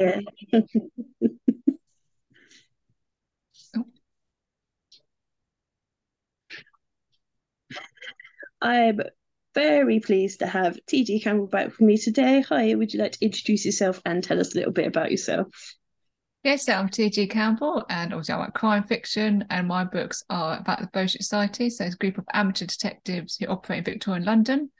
I'm very pleased to have TG Campbell back with me today. Hi, would you like to introduce yourself and tell us a little bit about yourself? Yes, I'm TG Campbell, and obviously I write crime fiction, and my books are about the Bow Street Society. So it's a group of amateur detectives who operate in Victorian London.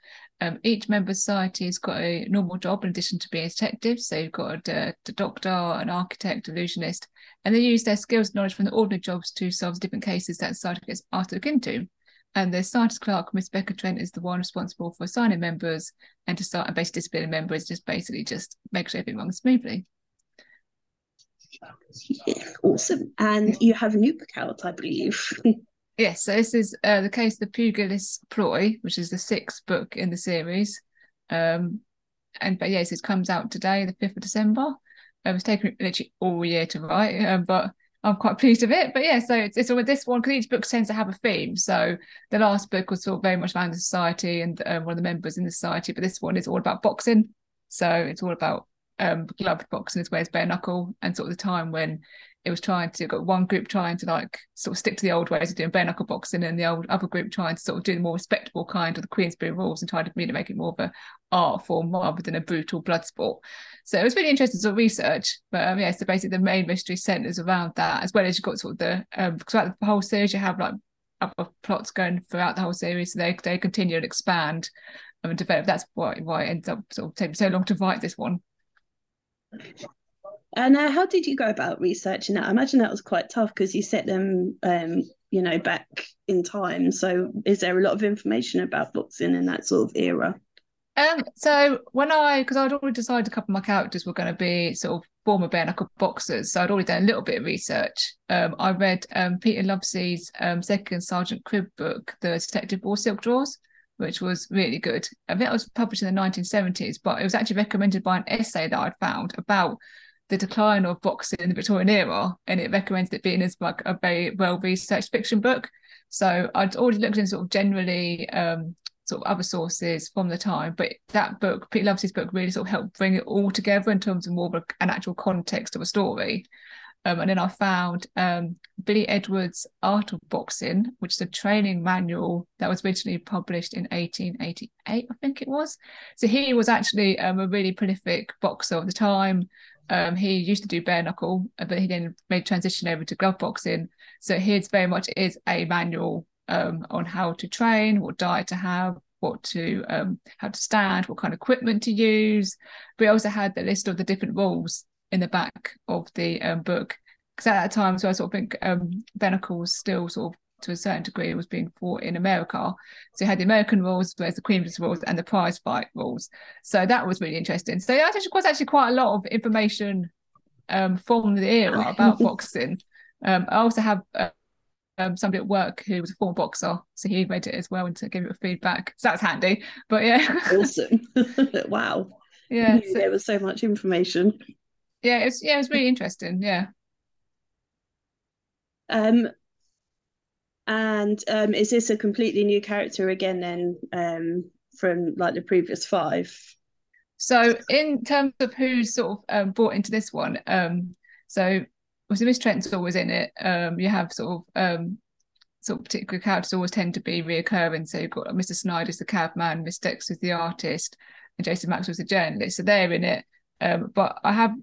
Um, each member society has got a normal job in addition to being a detective. So you've got a, a doctor, an architect, illusionist, and they use their skills knowledge from the ordinary jobs to solve different cases that society gets asked to look into. And the scientist clerk, Miss Becca Trent, is the one responsible for assigning members and to start and basically disciplining members, just basically just make sure everything runs smoothly. Awesome. And you have a new book out, I believe. yes, so this is uh, the case of the Pugilist Ploy, which is the sixth book in the series. Um, and but yes, it comes out today, the 5th of December. Um, it's taken literally all year to write, um, but I'm quite pleased with it. But yeah, so it's, it's with this one because each book tends to have a theme. So the last book was sort of very much around the society and um, one of the members in the society, but this one is all about boxing. So it's all about um, gloved boxing, as well as bare knuckle, and sort of the time when it was trying to got one group trying to like sort of stick to the old ways of doing bare knuckle boxing, and the old other group trying to sort of do the more respectable kind of the Queensberry rules and trying to make it more of a art form rather than a brutal blood sport. So it was really interesting sort of research. But um, yeah, so basically the main mystery centers around that, as well as you've got sort of the um throughout the whole series you have like other plots going throughout the whole series. So they they continue and expand and develop. That's why why it ends up sort of taking so long to write this one. And uh, how did you go about researching that? I imagine that was quite tough because you set them, um, you know, back in time. So, is there a lot of information about boxing in that sort of era? Um, so when I, because I'd already decided a couple of my characters were going to be sort of former bare knuckle boxers, so I'd already done a little bit of research. Um, I read um, Peter Lovesey's um, second Sergeant Cribb book, The Detective Wore Silk Drawers, which was really good. I think it was published in the 1970s, but it was actually recommended by an essay that I'd found about the decline of boxing in the Victorian era, and it recommended it being as like a very well researched fiction book. So I'd already looked into sort of generally um, sort of other sources from the time, but that book, Pete Lovesey's book, really sort of helped bring it all together in terms of more of an actual context of a story. Um, and then I found um, Billy Edwards' Art of Boxing, which is a training manual that was originally published in 1888, I think it was. So he was actually um, a really prolific boxer of the time. Um, he used to do bare knuckle, uh, but he then made transition over to glove boxing. So his very much is a manual um, on how to train, what diet to have, what to um, how to stand, what kind of equipment to use. But he also had the list of the different rules in the back of the um, book because at that time, so I sort of think um, was still sort of to a certain degree was being fought in America. So you had the American rules, versus the Queen's rules and the prize fight rules. So that was really interesting. So that actually was actually quite a lot of information um, from the era about boxing. Um, I also have uh, um, somebody at work who was a former boxer, so he read it as well and to give it feedback. So that's handy. But yeah, awesome! wow. Yeah, so, there was so much information. Yeah, it's yeah, it's really interesting. Yeah. Um, and um, is this a completely new character again then um, from like the previous five? So in terms of who's sort of um, brought into this one, um, so obviously Miss Trent's always in it. Um, you have sort of um, sort of particular characters always tend to be reoccurring. So you've got like, Mr. Snyder's the cabman, Miss Dexter's the artist, and Jason Maxwell's the journalist. So they're in it. But I have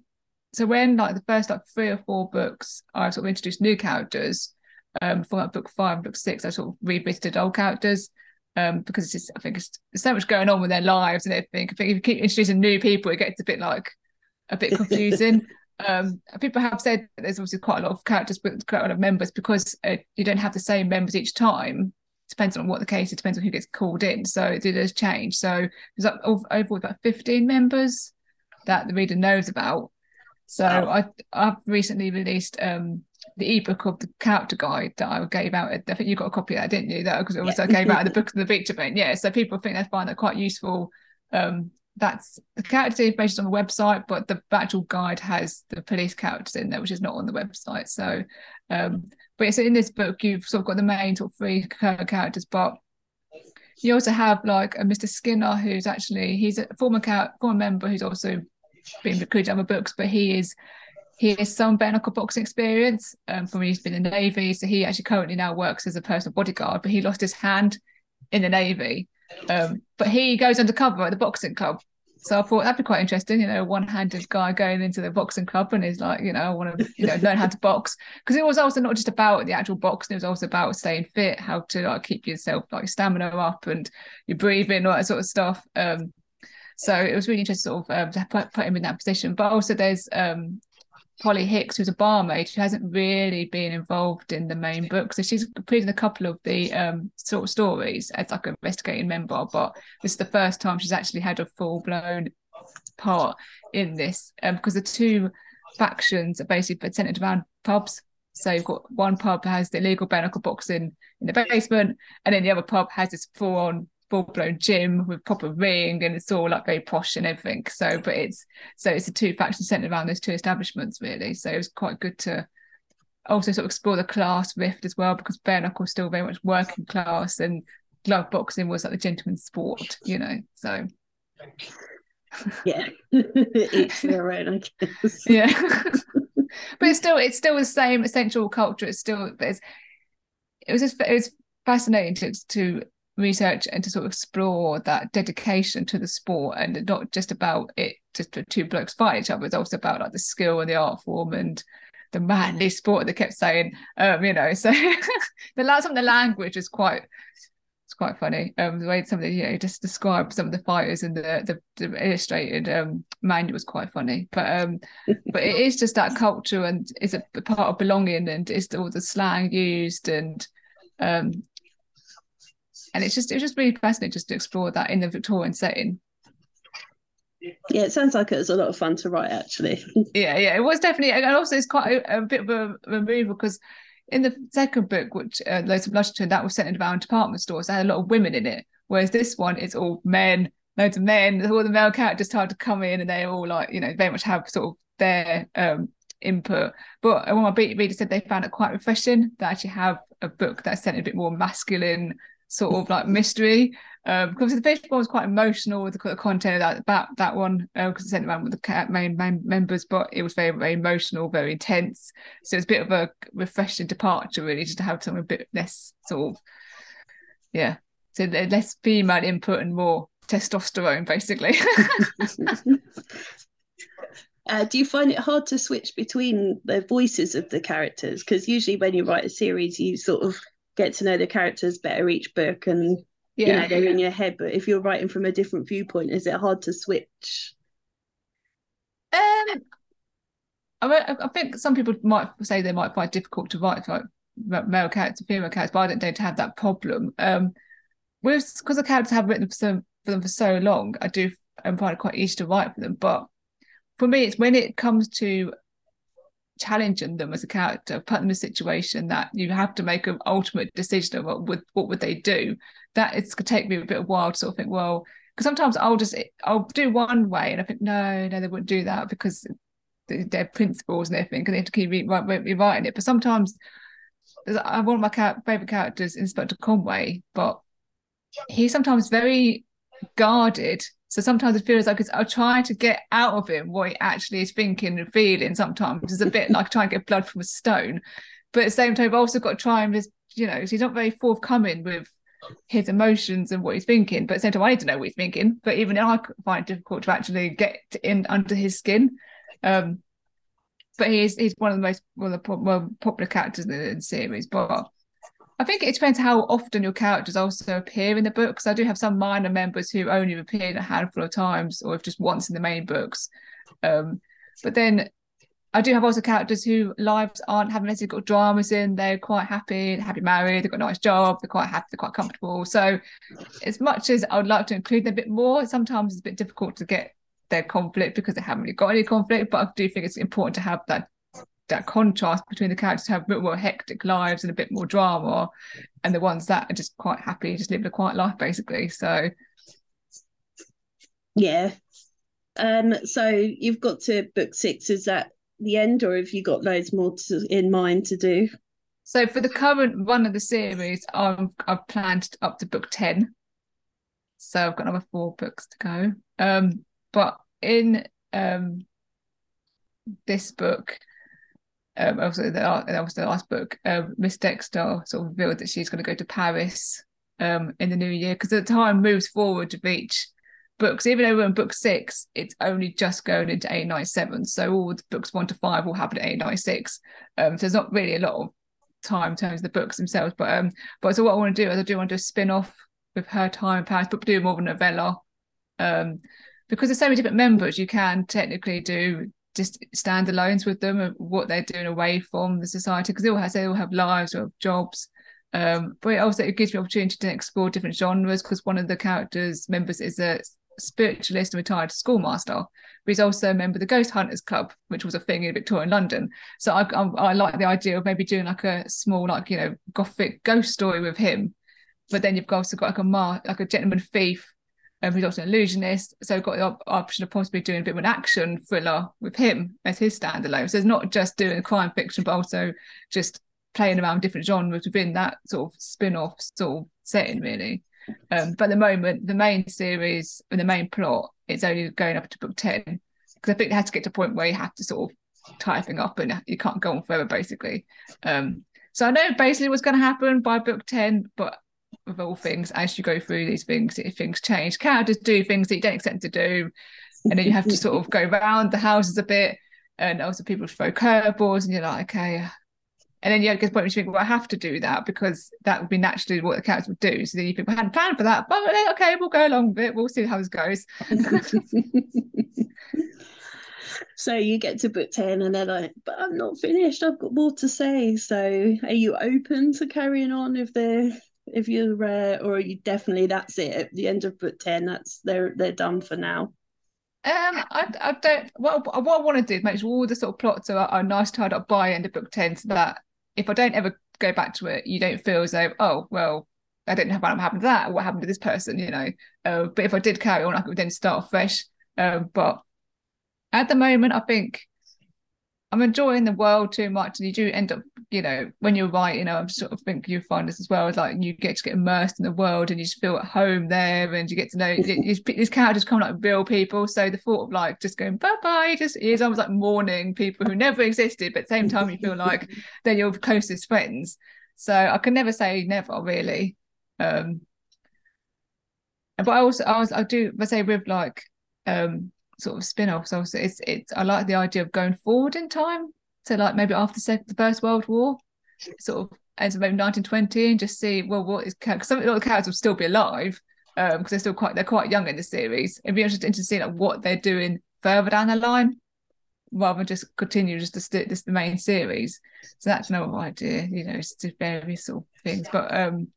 so when like the first like three or four books, I've sort of introduced new characters. Um, from like book five, book six, I sort of revisited old characters. Um, because it's just, I think it's, there's so much going on with their lives and everything. I think if you keep introducing new people, it gets a bit like a bit confusing. um, people have said there's obviously quite a lot of characters, but quite a lot of members because uh, you don't have the same members each time. Depends on what the case. It depends on who gets called in. So it does change. So there's overall about 15 members that the reader knows about. So wow. I I've recently released um the ebook of the character guide that I gave out. I think you got a copy of that, didn't you? That because it was yeah. I gave out the book of the feature event. Yeah, so people think they find that quite useful. Um, that's the character information on the website, but the actual guide has the police characters in there, which is not on the website. So, um, but it's in this book, you've sort of got the main sort of three characters, but you also have like a Mr. Skinner, who's actually he's a former former member who's also been recruited other books, but he is he has some bare knuckle boxing experience um, from when he's been in the Navy. So he actually currently now works as a personal bodyguard, but he lost his hand in the Navy. Um, but he goes undercover at the boxing club. So I thought that'd be quite interesting, you know, one-handed guy going into the boxing club and he's like, you know, I want to, you know, learn how to box because it was also not just about the actual boxing; it was also about staying fit, how to like keep yourself like stamina up and your breathing, all that sort of stuff. Um, so it was really interesting, sort of, um, to put, put him in that position. But also, there's um, Polly Hicks, who's a barmaid, who hasn't really been involved in the main book. So she's appeared in a couple of the um, sort of stories as like an investigating member, but this is the first time she's actually had a full blown part in this um, because the two factions are basically centered around pubs. So you've got one pub has the illegal bare knuckle boxing in the basement, and then the other pub has this full on full blown gym with proper ring and it's all like very posh and everything. So, but it's so it's a two faction centered around those two establishments really. So it was quite good to also sort of explore the class rift as well because bare knuckle was still very much working class and glove boxing was like the gentleman's sport, you know. So yeah, each their own, I guess. Yeah, but it's still it's still the same essential culture. It's still it's it was just it was fascinating to to research and to sort of explore that dedication to the sport and not just about it just the two blokes fight each other it's also about like the skill and the art form and the manly sport they kept saying um you know so the some of the language is quite it's quite funny um the way some of the you know just describe some of the fighters and the the, the illustrated um manual was quite funny. But um but it is just that culture and is a part of belonging and it's all the slang used and um and it's just it's just really fascinating just to explore that in the Victorian setting. Yeah, it sounds like it was a lot of fun to write, actually. yeah, yeah, it was definitely, and also it's quite a, a bit of a removal because in the second book, which uh, Lonesome Lushington, that was centered around department stores, had a lot of women in it, whereas this one it's all men, loads of men. All the male characters started to come in, and they all like you know very much have sort of their um input. But when my readers said they found it quite refreshing that actually have a book that's centered a bit more masculine sort of like mystery. Um, because the first one was quite emotional with the, content of that about that one because um, it's sent around with the main, main members, but it was very very emotional, very intense. So it's a bit of a refreshing departure, really, just to have something a bit less sort of yeah, so less female input and more testosterone, basically. Uh, do you find it hard to switch between the voices of the characters? Because usually, when you write a series, you sort of get to know the characters better each book and yeah. you know they're in your head but if you're writing from a different viewpoint is it hard to switch um I, mean, I think some people might say they might find it difficult to write like male characters, female characters, but I don't tend to have that problem. Um, with because the characters have written for, some, for them for so long, I do I find it quite easy to write for them. But for me, it's when it comes to challenging them as a character, put them in a situation that you have to make an ultimate decision of what would what would they do. That it's gonna take me a bit of while to sort of think, well, because sometimes I'll just I'll do one way and I think, no, no, they wouldn't do that because their principles and everything, and they have to keep rewriting it. But sometimes I uh, one of my favorite characters, Inspector Conway, but he's sometimes very guarded so sometimes it feels like it's I'm trying to get out of him what he actually is thinking and feeling. Sometimes it's a bit like trying to get blood from a stone. But at the same time, I've also got to try and just, you know, he's not very forthcoming with his emotions and what he's thinking. But at the same time, I need to know what he's thinking. But even I find it difficult to actually get in under his skin. Um, but he's he's one of the most of the popular characters in the, in the series. But I think it depends how often your characters also appear in the books. I do have some minor members who only have appeared a handful of times or if just once in the main books. Um, but then I do have also characters who lives aren't having necessarily got dramas in. They're quite happy, happy married, they've got a nice job, they're quite happy, they're quite comfortable. So as much as I would like to include them a bit more, sometimes it's a bit difficult to get their conflict because they haven't really got any conflict. But I do think it's important to have that that contrast between the characters who have a bit more hectic lives and a bit more drama and the ones that are just quite happy just living a quiet life basically. So yeah. Um so you've got to book six. Is that the end or have you got loads more to, in mind to do? So for the current run of the series i'm i've planned up to book 10 so i've got another four books to go. Um but in um, this book, um, the obviously the last book, um, Miss Dexter sort of revealed that she's going to go to Paris um, in the new year because the time moves forward with each books. Even though we're in book six, it's only just going into eight nine seven. So all the books one to five will happen at eight nine six. Um, so there's not really a lot of time in terms of the books themselves. But um, but so what I want to do is I do want to do a spin off with her time in Paris, but do more of a novella. Um, because there's so many different members, you can technically do just standalones with them of what they're doing away from the society because they all have they all have lives or jobs. Um, but it also it gives me opportunity to explore different genres because one of the characters members is a spiritualist and retired schoolmaster, but he's also a member of the Ghost Hunters Club, which was a thing in Victorian London. So I, I, I like the idea of maybe doing like a small, like you know, gothic ghost story with him. But then you've also got like a mar- like a gentleman thief um, who's also an illusionist. So got the op- option of possibly doing a bit of an action thriller with him as his standalone. So it's not just doing crime fiction, but also just playing around different genres within that sort of spin-off sort of setting, really. Um, but at the moment, the main series and the main plot is only going up to book 10 because I think it has to get to a point where you have to sort of tie typing up and you can't go on forever, basically. Um, so I know basically what's going to happen by book 10, but with all things, as you go through these things, if things change, characters do things that you don't expect to do. And then you have to sort of go around the houses a bit. And also people throw curveballs and you're like, okay, and then you get to the point where you think, well, I have to do that because that would be naturally what the character would do. So then you think, we hadn't planned for that, but uh, okay, we'll go along with it. We'll see how this goes. so you get to book 10 and they're like, but I'm not finished. I've got more to say. So are you open to carrying on if they're if you're uh, or you definitely that's it at the end of book 10 that's they're they're done for now um, I, I don't. What, what I want to do is make sure all the sort of plots are, are nice tied up by end of book ten, so that if I don't ever go back to it, you don't feel as though, oh, well, I don't know what happened to that, or what happened to this person, you know. Uh, but if I did carry on, I could then start fresh. Um, but at the moment, I think I'm enjoying the world too much, and you do end up, you know, when you're writing, you know, I'm sort of think you find this as well. It's like you get to get immersed in the world, and you just feel at home there, and you get to know these, these characters come like real people. So the thought of like just going bye bye just is almost like mourning people who never existed, but at the same time you feel like they're your closest friends. So I can never say never really. Um, but I also I was I do I say with like um sort of spin-offs also it's it's i like the idea of going forward in time so like maybe after the first world war sort of ends of maybe 1920 and just see well what is because some of the characters will still be alive um because they're still quite they're quite young in the series. It'd be interesting to see like what they're doing further down the line rather than just continue just stick this the main series. So that's another idea you know it's just various sort of things. But um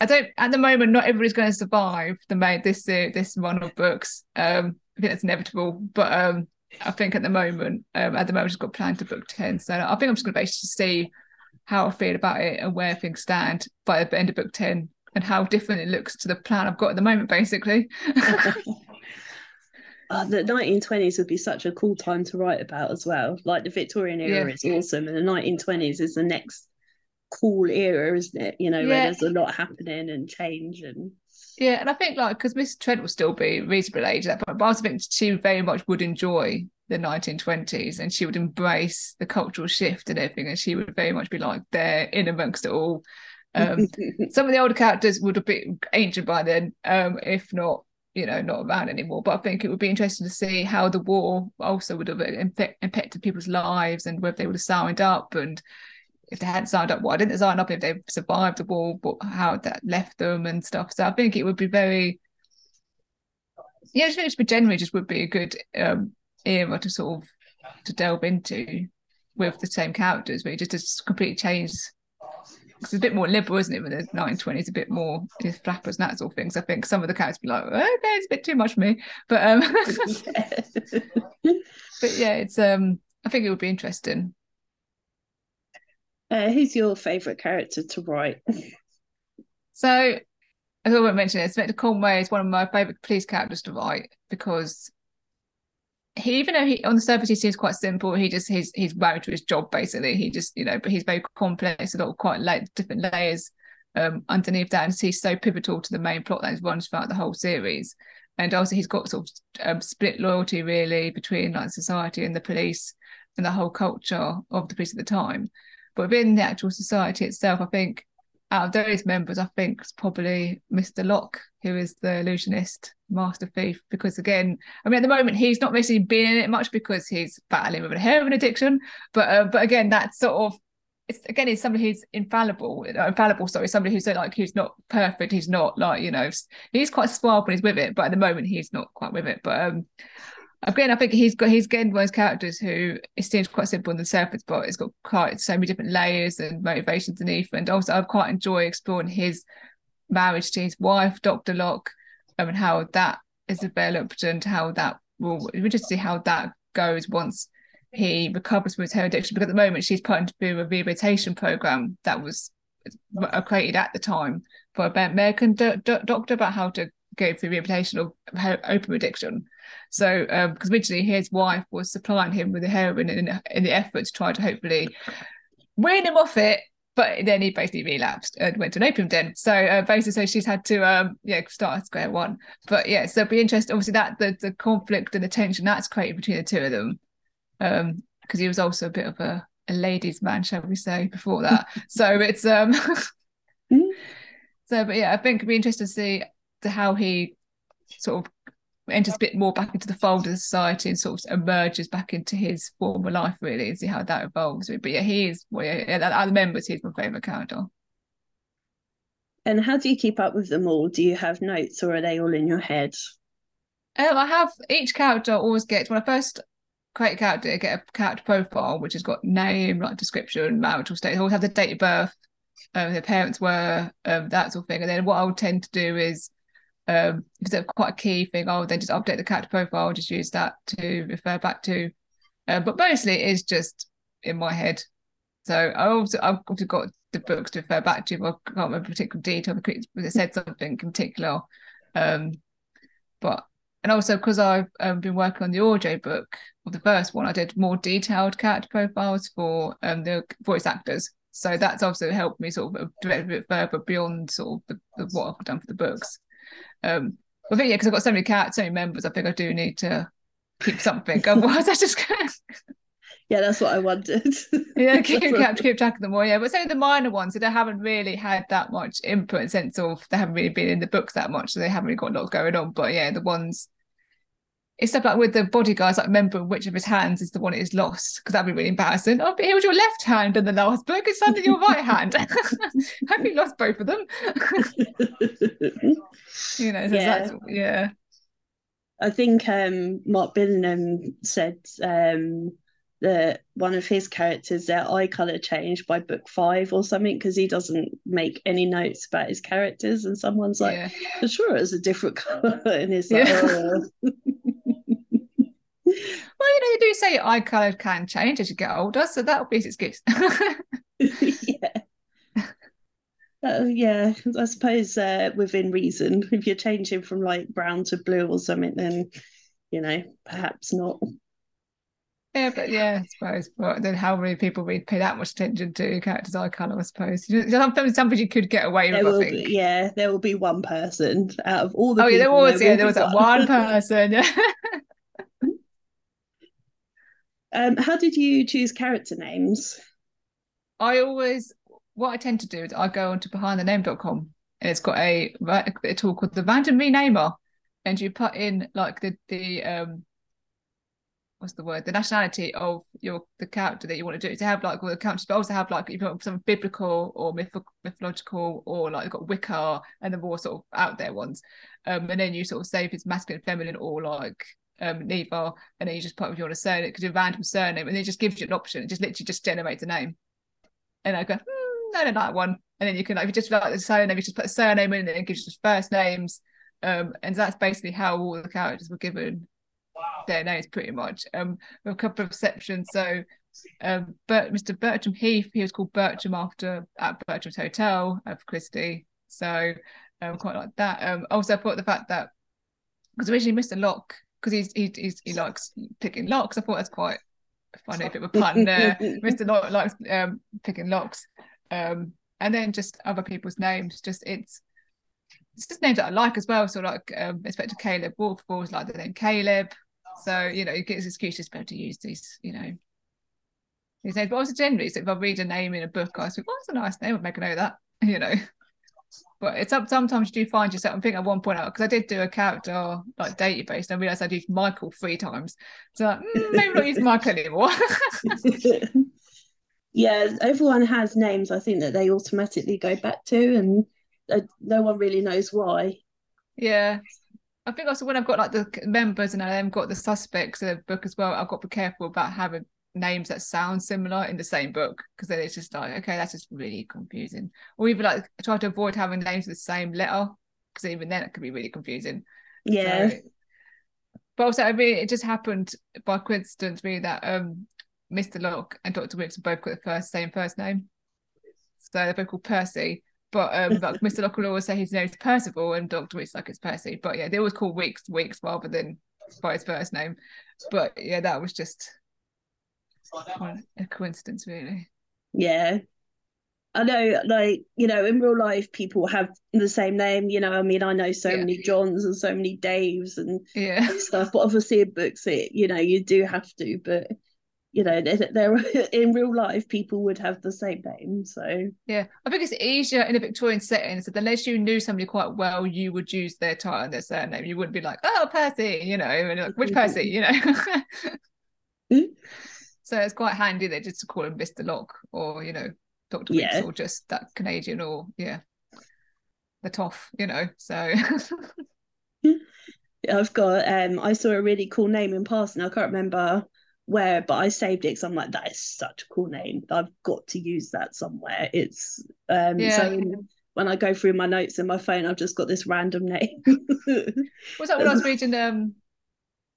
I don't at the moment. Not everybody's going to survive the main this uh, this run of books. Um, I think that's inevitable. But um, I think at the moment, um, at the moment, I've got planned to book ten. So I think I'm just going to basically see how I feel about it and where things stand by the end of book ten and how different it looks to the plan I've got at the moment, basically. Uh, the 1920s would be such a cool time to write about as well. Like the Victorian era yeah. is awesome, and the 1920s is the next cool era, isn't it? You know, yeah. where there's a lot happening and change and yeah, and I think like because Miss Trent will still be reasonable age at that point, but I also think she very much would enjoy the 1920s and she would embrace the cultural shift and everything, and she would very much be like there in amongst it all. Um, some of the older characters would have been ancient by then, um, if not, you know, not around anymore. But I think it would be interesting to see how the war also would have impacted people's lives and whether they would have signed up and if they hadn't signed up, why didn't they sign up? If they survived the war, what, how that left them and stuff. So I think it would be very, yeah, I think it generally just would be a good um, era to sort of to delve into with the same characters, but it just, just completely changed. Because it's a bit more liberal, isn't it? With the 1920s, a bit more flappers and that sort of things. I think some of the characters be like, okay, it's a bit too much for me, but um, but yeah, it's um, I think it would be interesting. Uh, who's your favourite character to write? So, as I won't mention it, Inspector Conway is one of my favourite police characters to write because he, even though he on the surface he seems quite simple, he just he's he's married to his job basically. He just you know, but he's very complex, a lot of quite like different layers um, underneath that, and he's so pivotal to the main plot that runs throughout the whole series. and also he's got sort of um, split loyalty really between like society and the police and the whole culture of the police at the time. But within the actual society itself, I think out of those members, I think it's probably Mr. Locke, who is the illusionist master thief. Because again, I mean, at the moment he's not basically been in it much because he's battling with a heroin addiction. But uh, but again, that's sort of it's again he's somebody who's infallible, uh, infallible. Sorry, somebody who's like who's not perfect. He's not like you know he's quite suave when he's with it, but at the moment he's not quite with it. But um, again, I think he's got he's getting one of those characters who it seems quite simple on the surface, but it's got quite so many different layers and motivations underneath. And also, I quite enjoy exploring his marriage to his wife, Dr. Locke, um, and how that is developed and how that will we just see how that goes once he recovers from his heroin addiction. Because at the moment, she's put into a rehabilitation program that was created at the time for an American do- do- doctor about how to go through rehabilitation of opium addiction. So, because um, originally his wife was supplying him with the heroin in, in the effort to try to hopefully wean him off it, but then he basically relapsed and went to an opium den. So uh, basically, so she's had to um yeah start at square one. But yeah, so it'll be interesting. Obviously, that the the conflict and the tension that's created between the two of them, um because he was also a bit of a a ladies' man, shall we say, before that. so it's um. Mm. so, but yeah, I think it'd be interesting to see to how he sort of enters a bit more back into the fold of society and sort of emerges back into his former life really and see how that evolves. But yeah he is well yeah, out of the members he's my favorite character. And how do you keep up with them all? Do you have notes or are they all in your head? Um, I have each character always gets when I first create a character I get a character profile which has got name like description marital state I always have the date of birth um, their parents were um, that sort of thing. And then what I would tend to do is um, because it's quite a key thing. I'll then just update the character profile, just use that to refer back to. Uh, but mostly it's just in my head. So I also I've also got the books to refer back to. If I can't remember particular detail because it said something in particular. Um, but and also because I've um, been working on the audio book of the first one, I did more detailed character profiles for um, the voice actors. So that's also helped me sort of develop a bit further beyond sort of the, the, what I've done for the books. Um, I think yeah, because I've got so many cats, so many members. I think I do need to keep something. Otherwise, I just can't. Yeah, that's what I wanted. yeah, keep, keep, keep track of them all. Yeah, but say the minor ones, so they haven't really had that much input in sense of they haven't really been in the books that much, so they haven't really got a lot going on. But yeah, the ones it's stuff like with the bodyguards, like remember which of his hands is the one that is lost, because that'd be really embarrassing. Oh, but here was your left hand in the last book, it's under your right hand. Have you lost both of them? you know, so yeah. yeah. I think um, Mark Billingham said um, that one of his characters, their eye color changed by book five or something because he doesn't make any notes about his characters, and someone's like, yeah. "I'm sure it's a different color," and he's like, yeah. oh. Well, you know, you do say your eye colour can change as you get older, so that'll be his excuse. yeah. Uh, yeah, I suppose uh, within reason. If you're changing from like brown to blue or something, then you know perhaps not. Yeah, but yeah, I suppose. But then, how many people would pay that much attention to characters' eye colour? I suppose sometimes somebody could get away there with. Will be, yeah, there will be one person out of all the. Oh yeah, there was. Yeah, there was that one person. Um, how did you choose character names? I always, what I tend to do is I go onto behindthename.com and it's got a, a tool called the random renamer. And you put in like the, the, um, what's the word the nationality of your the character that you want to do to have like all the characters but also have like you put some biblical or myth- mythological or like got wicca and the more sort of out there ones um and then you sort of save it's masculine feminine or like um, neither, and then you just put if you want a surname, it could do a random surname, and it just gives you an option. It just literally just generates a name. And I go, hmm, no, no, that one. And then you can like if you just like the surname, you just put a surname in, and it gives you just first names. Um, and that's basically how all the characters were given their names, pretty much. Um, with a couple of exceptions. So, um, but Mr. Bertram Heath, he was called Bertram after at Bertram's Hotel of Christie. So, um, quite like that. Um, also, I thought the fact that because originally Mr. Locke because he's, he, he's he likes picking locks. I thought that's quite funny, a bit of a pun there. Mr. Lock likes um, picking locks, um, and then just other people's names. Just it's it's just names that I like as well. So like um, Inspector Caleb Wolf always like the name Caleb. So you know, it gives excuses to be able to use these, you know, these names. But also generally, so if I read a name in a book, I think, "Oh, that's a nice name." I'd make a note of that, you know. But it's up. Sometimes you do find yourself. I think at one point because I did do a character like database, and I realized I'd used Michael three times. So like, mm, maybe not use Michael anymore. yeah, everyone has names. I think that they automatically go back to, and uh, no one really knows why. Yeah, I think also when I've got like the members and I've got the suspects in the book as well, I've got to be careful about having names that sound similar in the same book because then it's just like okay, that's just really confusing. Or even like try to avoid having names with the same letter because even then it could be really confusing. Yeah. So, but also, I mean, it just happened by coincidence, really, that um Mr. Locke and Dr. Weeks both got the first same first name. So they're both called Percy. But um like Mr. Locke will always say his name is Percival and Dr. Weeks like it's Percy. But yeah, they always call weeks weeks rather than by his first name. But yeah, that was just a coincidence really. Yeah. I know, like, you know, in real life, people have the same name. You know, I mean, I know so yeah. many Johns and so many Daves and, yeah. and stuff, but obviously in books, it, you know, you do have to. But you know they're, they're, in real life people would have the same name so yeah i think it's easier in a victorian setting so unless you knew somebody quite well you would use their title and their surname you wouldn't be like oh percy you know and like, which mm-hmm. percy you know hmm? So it's quite handy there just to call him mr locke or you know dr Weeks or just that canadian or yeah the toff you know so. I've got um I saw a really cool name in passing. I can't remember where but I saved it because I'm like that is such a cool name. I've got to use that somewhere. It's um yeah. so when I go through my notes in my phone I've just got this random name. Was that when I was reading um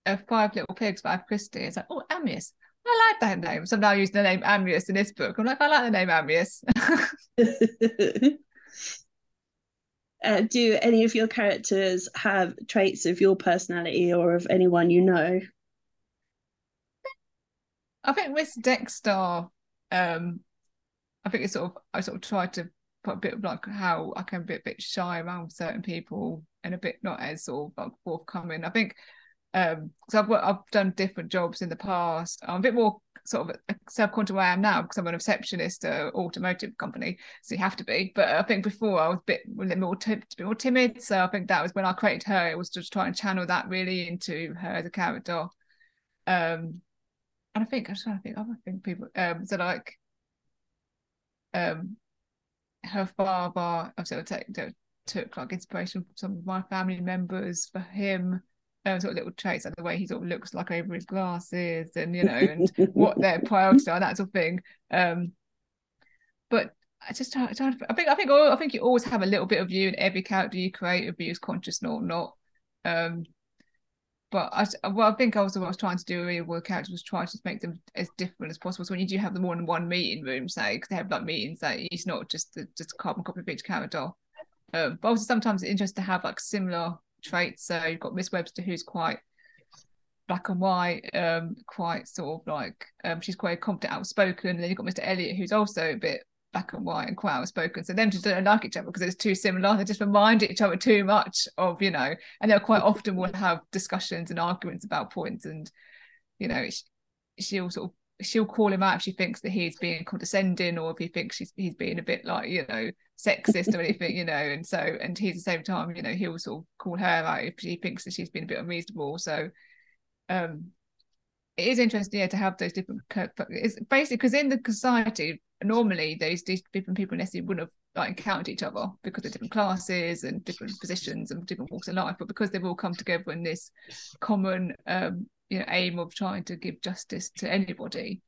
uh, Five Little Pigs by Christie? It's like oh Amyas I like that name. So I'm now using the name Amyas in this book. I'm like I like the name Amyas. Uh, do any of your characters have traits of your personality or of anyone you know? I think with Dexter, um, I think it's sort of I sort of tried to put a bit of like how I can be a bit shy around certain people and a bit not as sort of like forthcoming. I think um so I've I've done different jobs in the past. I'm a bit more sort of self-conscious where I am now because I'm a receptionist at an automotive company, so you have to be. But I think before I was a bit more, t- a bit more timid, so I think that was when I created her. It was just trying to channel that really into her as a character. Um, and I think I'm trying to think other thing people um so like um her father I've sort of take, took like inspiration from some of my family members for him um, sort of little traits like the way he sort of looks like over his glasses and you know and what their priorities are that sort of thing um but I just I, think I think I think you always have a little bit of you in every character you create, whether you conscious or not. Um, but I, well, I think also what I was trying to do with the characters was try to make them as different as possible. So when you do have them all in one meeting room, say, because they have like meetings, that like, it's not just the, just a carbon copy of each character. Um, but also sometimes it's interesting to have like similar traits. So you've got Miss Webster, who's quite black and white, um, quite sort of like um, she's quite confident, outspoken. And then you've got Mr. Elliot, who's also a bit black and white and quite outspoken. So them just don't like each other because it's too similar. They just remind each other too much of, you know, and they'll quite often will have discussions and arguments about points. And, you know, she'll sort of she'll call him out if she thinks that he's being condescending or if he thinks she's he's being a bit like, you know, sexist or anything, you know, and so and he's at the same time, you know, he'll sort of call her out if he thinks that she's been a bit unreasonable. So um it is interesting yeah to have those different it's basically because in the society normally those different people necessarily wouldn't have like encountered each other because of different classes and different positions and different walks of life but because they've all come together in this common um you know aim of trying to give justice to anybody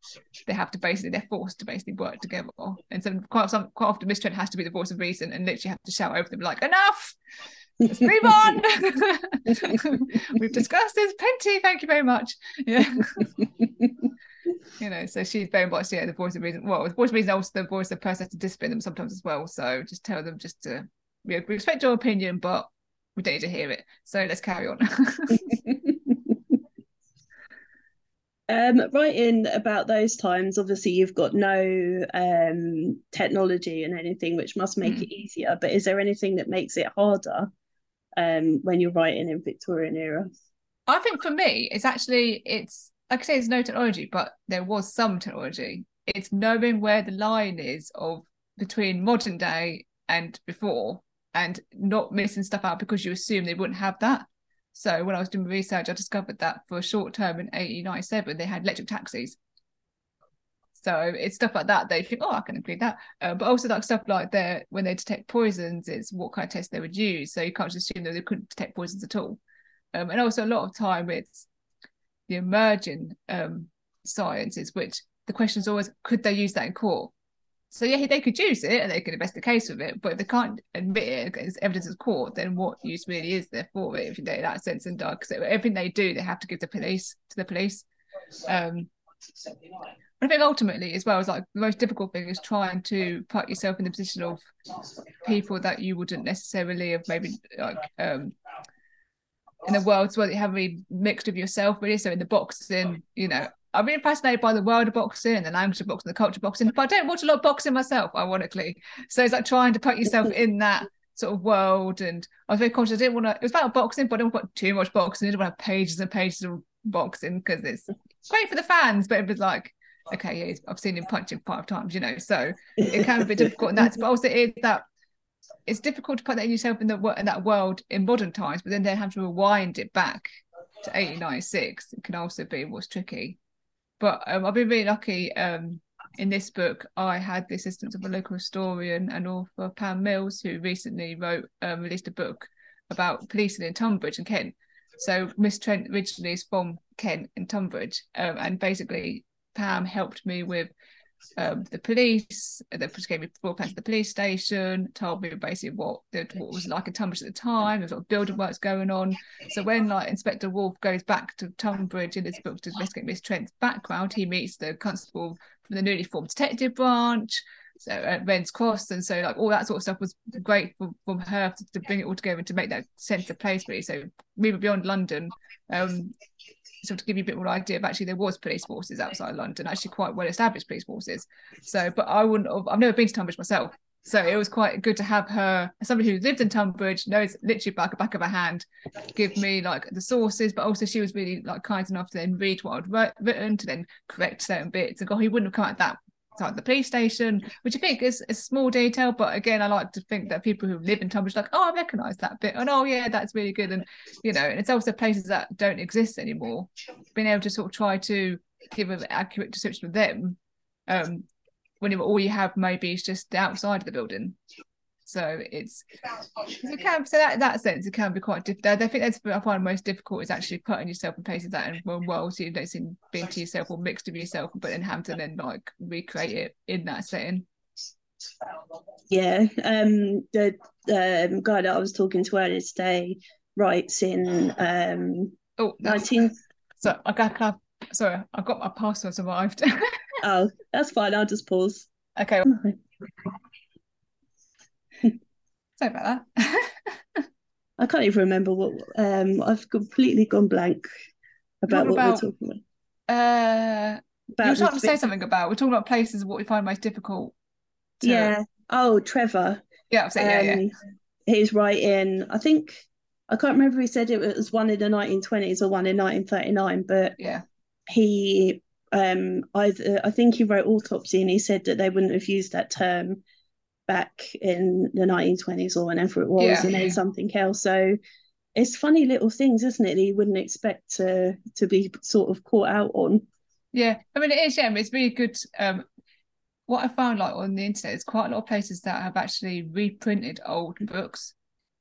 they have to basically they're forced to basically work together and so quite some quite often Miss Trent has to be the voice of reason and literally have to shout over them like enough let's move on we've discussed this plenty thank you very much yeah you know, so she's very much yeah the voice of reason. Well, the voice of reason also the voice of person has to discipline them sometimes as well. So just tell them just to we respect your opinion, but we don't need to hear it. So let's carry on. Um, writing about those times, obviously, you've got no um, technology and anything, which must make mm. it easier. But is there anything that makes it harder um, when you're writing in Victorian era? I think for me, it's actually it's like I say, there's no technology, but there was some technology. It's knowing where the line is of between modern day and before, and not missing stuff out because you assume they wouldn't have that. So when I was doing research, I discovered that for a short term in 1897, they had electric taxis. So it's stuff like that. They think, oh, I can include that. Uh, but also like stuff like that when they detect poisons, it's what kind of test they would use. So you can't just assume that they couldn't detect poisons at all. Um, and also a lot of time it's the emerging um, sciences, which the question is always, could they use that in court? So yeah, they could use it and they could invest the case with it, but if they can't admit it as evidence is court, then what use really is there for it? If you know that sense and dark, so everything they do, they have to give the police to the police. Um, I think ultimately, as well, as like the most difficult thing is trying to put yourself in the position of people that you wouldn't necessarily have maybe like um in the world where you have really mixed of yourself really. So in the boxing, you know, I'm really fascinated by the world of boxing and the language of boxing, the culture of boxing, but I don't watch a lot of boxing myself, ironically. So it's like trying to put yourself mm-hmm. in that sort of world. And I was very conscious. I didn't want to. It was about boxing, but I didn't want too much boxing. I didn't want to have pages and pages of boxing because it's great for the fans, but it was like, okay, yeah, I've seen him punching five times, you know. So it can be difficult, and that's but also it is that it's difficult to put that yourself in the in that world in modern times, but then they have to rewind it back to 1896. It can also be what's tricky. But um, I've been really lucky. Um, in this book, I had the assistance of a local historian and author Pam Mills, who recently wrote um, released a book about policing in Tunbridge and Kent. So Miss Trent originally is from Kent and Tunbridge, um, and basically Pam helped me with um, the police. They gave me plans of the police station, told me basically what the, what was like in Tonbridge at the time, there's sort of building works going on. So when like Inspector Wolf goes back to Tunbridge in his book to investigate Miss Trent's background, he meets the constable from the newly formed detective branch. So at Wren's Cross, and so like all that sort of stuff was great for, from her to, to, bring it all together and to make that sense of place really. So moving beyond London, um, so to give you a bit more idea of actually there was police forces outside London, actually quite well established police forces. So, but I wouldn't have, I've never been to Tunbridge myself. So it was quite good to have her, somebody who lived in Tunbridge, knows literally back the back of her hand, give me like the sources, but also she was really like kind enough to then read what I'd written to then correct certain bits. And God, he wouldn't have come at that like the police station, which I think is a small detail, but again, I like to think that people who live in Tunbridge like, oh, I recognise that bit, and oh yeah, that's really good, and you know, and it's also places that don't exist anymore. Being able to sort of try to give an accurate description of them, um, when all you have maybe is just the outside of the building. So it's it can so that that sense it can be quite difficult. I think that's what I find most difficult is actually putting yourself in places that in one world so you don't seem being to yourself or mixed with yourself, but in having to then like recreate it in that setting. Yeah, um, the um, guy that I was talking to earlier today writes in um, oh 19. So I got, sorry, I've got my passwords arrived. oh, that's fine. I'll just pause. Okay. Sorry about that. I can't even remember what. Um, I've completely gone blank about what, about, we're talking about. Uh, about you were trying to say something about. We're talking about places what we find most difficult. To... Yeah. Oh, Trevor. Yeah, um, yeah, yeah. He's writing. I think I can't remember. He said it was one in the 1920s or one in 1939, but yeah, he um either I think he wrote autopsy and he said that they wouldn't have used that term back in the 1920s or whenever it was, yeah. and then something else. So it's funny little things, isn't it, that you wouldn't expect to to be sort of caught out on. Yeah, I mean it is. Yeah, it's really good. Um, what I found like on the internet is quite a lot of places that have actually reprinted old books.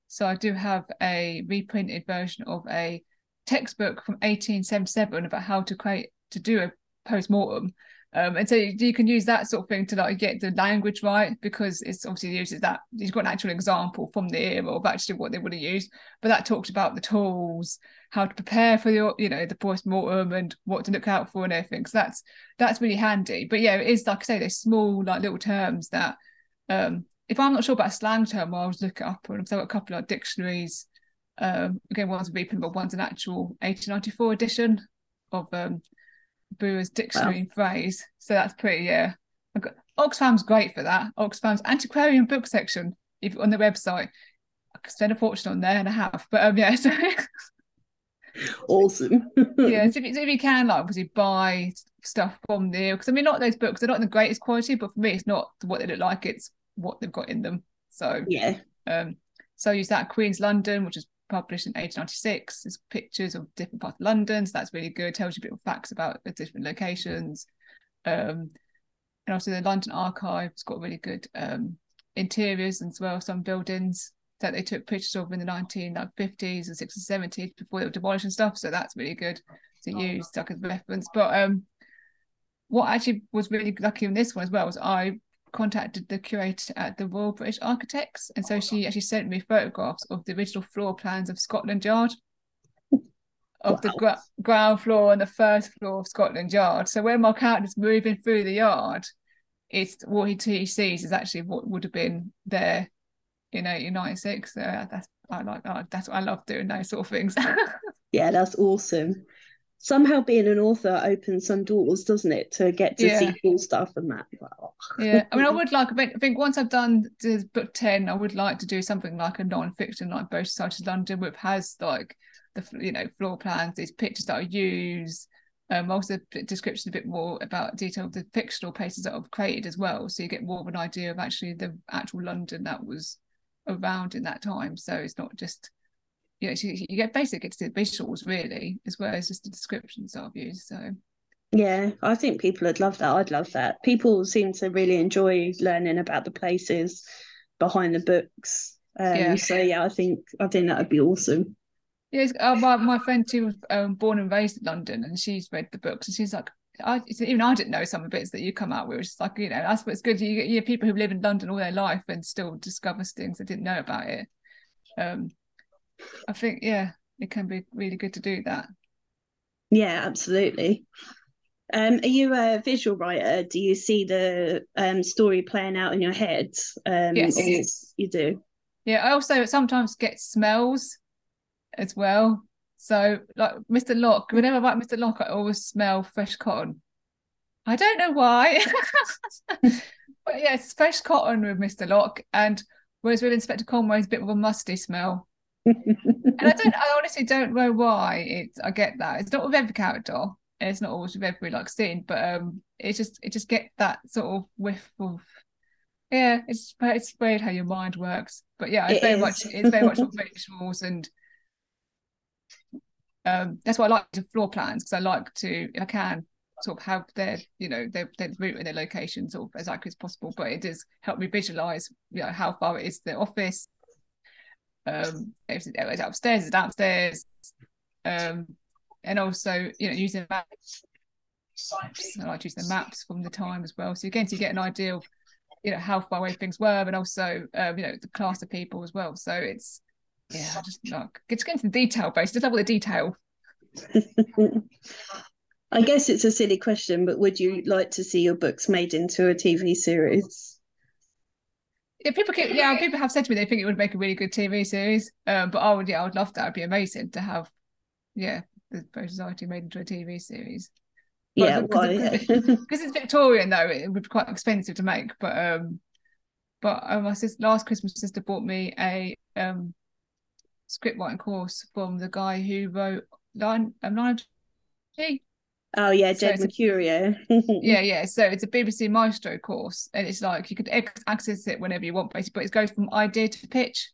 So I do have a reprinted version of a textbook from 1877 about how to create to do a post mortem um, and so you can use that sort of thing to like get the language right because it's obviously uses that you've got an actual example from the era of actually what they would have used. But that talks about the tools, how to prepare for your, you know, the post mortem and what to look out for and everything. So that's that's really handy. But yeah, it is like I say, there's small like little terms that um if I'm not sure about a slang term, I'll just look it up and got a couple of like, dictionaries. Um, again, one's a reprint, but one's an actual 1894 edition of um Brewer's dictionary wow. phrase. So that's pretty, yeah. Oxfam's great for that. Oxfam's antiquarian book section if on the website. I could spend a fortune on there and a half. But um yeah, so awesome. yeah, so if, you, so if you can like obviously buy stuff from there. Because I mean not those books, they're not in the greatest quality, but for me it's not what they look like, it's what they've got in them. So yeah. Um so use that Queen's London, which is published in 1896. There's pictures of different parts of London, so that's really good. Tells you a bit of facts about the different locations. Um, and also the London Archive's got really good um, interiors as well. Some buildings that they took pictures of in the 1950s and 60s and 70s before they were demolished and stuff. So that's really good to oh. use like as reference. But um, what actually was really lucky in this one as well was I contacted the curator at the Royal British Architects, and so oh, she actually sent me photographs of the original floor plans of Scotland Yard, of wow. the gra- ground floor and the first floor of Scotland Yard. So when my character's moving through the yard, it's what he, he sees is actually what would have been there in 1896. So that's I like that. That's what I love doing those sort of things. yeah, that's awesome somehow being an author opens some doors, doesn't it, to get to yeah. see cool stuff and that. yeah, I mean, I would like. I think once I've done the book ten, I would like to do something like a non-fiction, like Both Sides of London, which has like the you know floor plans, these pictures that I use. Um, also description a bit more about detail of the fictional places that I've created as well, so you get more of an idea of actually the actual London that was around in that time. So it's not just you know, you get basic it's the visuals really, as well as just the descriptions of you. So yeah, I think people would love that. I'd love that. People seem to really enjoy learning about the places behind the books. Um, yeah. So yeah, I think I think that would be awesome. Yes, uh, my my friend too was um, born and raised in London, and she's read the books, and she's like, I even I didn't know some of the bits that you come out with. It's like you know that's what's good. You you people who live in London all their life and still discover things they didn't know about it. Um, I think yeah, it can be really good to do that. Yeah, absolutely. Um, are you a visual writer? Do you see the um, story playing out in your head? Um, yes, you do. Yeah, I also sometimes get smells as well. So, like Mr. Locke, whenever I write Mr. Locke, I always smell fresh cotton. I don't know why, but yes, fresh cotton with Mr. Locke, and whereas with Inspector Conway, it's a bit of a musty smell and I don't, I honestly don't know why it's. I get that it's not with every character, and it's not always with every like scene, but um, it's just it just get that sort of whiff of. Yeah, it's it's weird how your mind works, but yeah, it's it very is. much it's very much visuals and um, that's why I like the floor plans because I like to, if I can, sort of have their, you know, their, their route and their location sort of as accurate as possible. But it does help me visualize, you know, how far it is to the office, um, it's, it's upstairs, downstairs, um, and also you know using maps. I like using the maps from the time as well. So again, you get an idea of you know how far away things were, and also um, you know the class of people as well. So it's yeah, just like get into the detail base, just love all the detail. I guess it's a silly question, but would you like to see your books made into a TV series? Yeah, people keep, yeah, people have said to me they think it would make a really good TV series. Um, but I would, yeah, I would love that. It'd be amazing to have, yeah, the Bow Street Society made into a TV series. But yeah, because well, it's Victorian though, it would be quite expensive to make. But um, but uh, my sister last Christmas, sister bought me a um script writing course from the guy who wrote Line um, Line Oh yeah, Jed so Mercurio. yeah, yeah. So it's a BBC Maestro course, and it's like you could access it whenever you want, basically. But it goes from idea to pitch.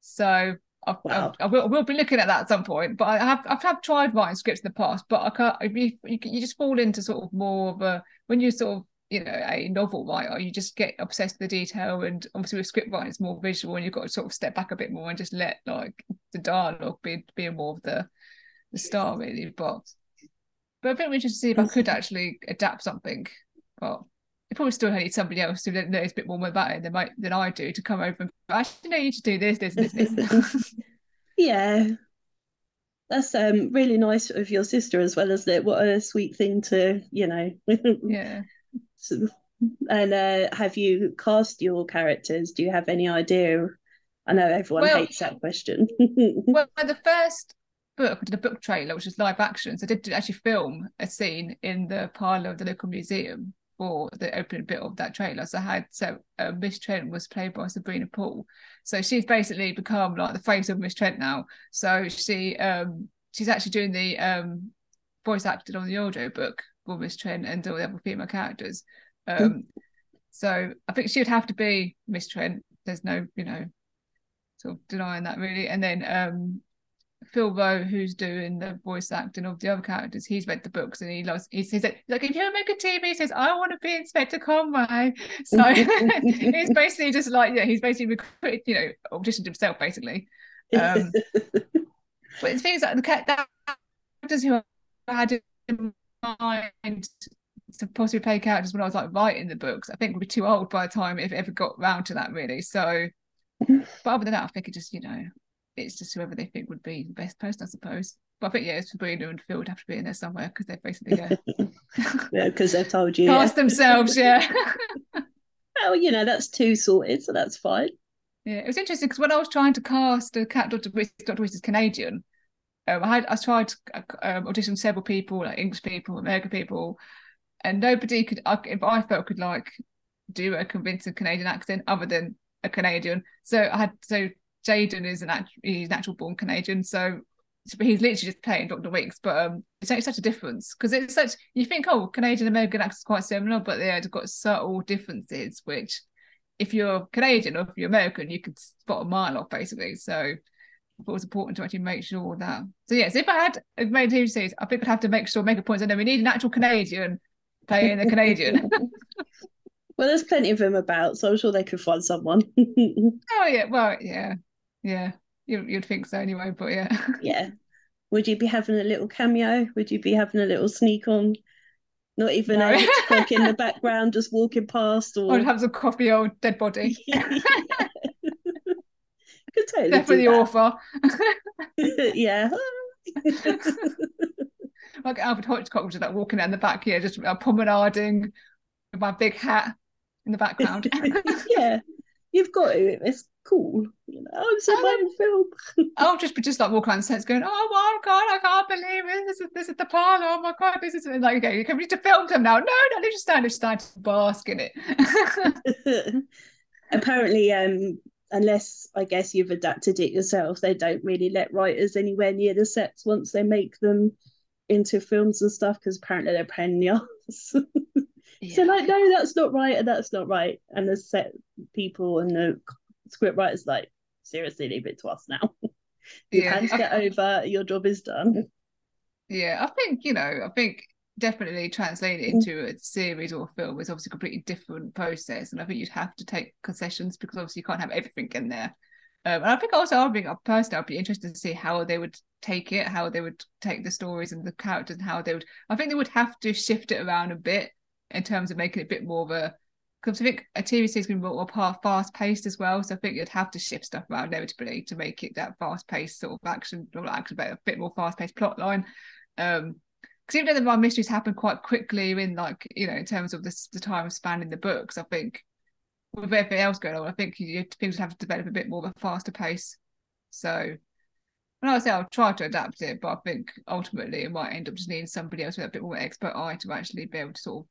So I, wow. I, I, will, I, will, be looking at that at some point. But I have I've, I've tried writing scripts in the past, but I can't. You, you, you just fall into sort of more of a when you sort of you know a novel writer, you just get obsessed with the detail, and obviously with script writing, it's more visual, and you've got to sort of step back a bit more and just let like the dialogue be be more of the the star really. But but I'm very interested to see if I could actually adapt something. But I probably still need somebody else who knows a bit more about it than, my, than I do to come over and actually know you to do this, this, this, this. yeah. That's um really nice of your sister as well, isn't it? What a sweet thing to, you know. yeah. and uh, have you cast your characters? Do you have any idea? I know everyone well, hates that question. well, the first book, I did a book trailer, which was live action. So I did actually film a scene in the parlour of the local museum for the opening bit of that trailer. So I had so uh, Miss Trent was played by Sabrina Paul. So she's basically become like the face of Miss Trent now. So she um she's actually doing the um voice acted on the audio book for Miss Trent and all the other female characters. Um so I think she would have to be Miss Trent. There's no, you know, sort of denying that really. And then um Phil Rowe, who's doing the voice acting of the other characters, he's read the books and he loves. He says like, if you make a TV, he says I want to be Inspector Conway. So he's basically just like yeah, he's basically recruited, you know, auditioned himself basically. Um, but it's things like the characters who I had in mind to possibly play characters when I was like writing the books, I think would be too old by the time if it ever got round to that really. So, but other than that, I think it just you know it's just whoever they think would be the best person, I suppose. But I think yeah, it's Sabrina and Phil would have to be in there somewhere because they're basically yeah, yeah, because they've told you past yeah. themselves, yeah. well, you know that's two sorted, so that's fine. Yeah, it was interesting because when I was trying to cast a cat Doctor Reese, Doctor Reese is Canadian. Um, I had I tried to um, audition several people, like English people, American people, and nobody could. I, if I felt could like do a convincing Canadian accent other than a Canadian. So I had so Jaden is an act, he's natural born Canadian, so he's literally just playing Dr. Weeks, but um, it's actually such a difference because it's such you think oh Canadian American accents quite similar, but they've got subtle differences which if you're Canadian or if you're American you could spot a mile off basically. So it was important to actually make sure that. So yes, if I had made TV series, I think I'd have to make sure make a point. I know we need an actual Canadian playing the Canadian. well, there's plenty of them about, so I'm sure they could find someone. oh yeah, well yeah, yeah, you'd, you'd think so anyway, but yeah. yeah. Would you be having a little cameo? Would you be having a little sneak on? Not even no. a clock in the background, just walking past, or I'd have some coffee old dead body. yeah. Could totally Definitely the author. yeah. like Alfred Hitchcock was like walking down the back here, just uh, promenading with my big hat in the background. yeah, you've got to. It's cool. You know, I'm so my own film. I'll just be just like walking around the sets going, oh my god, I can't believe it. This is this is the parlor. Oh my god, this is like okay, you can need to film them now. No, no, they just stand, just stand to bask in it. Apparently, um, unless I guess you've adapted it yourself, they don't really let writers anywhere near the sets once they make them into films and stuff because apparently they're paying the. yeah. So like, no, that's not right, and that's not right. And the set people and the script writers like, seriously, leave it to us now. you yeah. can get over. Your job is done. Yeah, I think you know. I think definitely translating it mm. into a series or a film is obviously a completely different process, and I think you'd have to take concessions because obviously you can't have everything in there. Um, and I think also, I'll think personally, I'd be interested to see how they would take it, how they would take the stories and the characters, and how they would. I think they would have to shift it around a bit in terms of making it a bit more of a because I think a TV series can be more fast paced as well. So I think you'd have to shift stuff around inevitably to make it that fast paced sort of action or action, but a bit more fast paced plot line. Um, because even though the mysteries happen quite quickly in like you know in terms of this the time span in the books, I think with everything else going on, I think you, things would have to develop a bit more of a faster pace. So when I say I'll try to adapt it, but I think ultimately it might end up just needing somebody else with a bit more expert eye to actually be able to sort of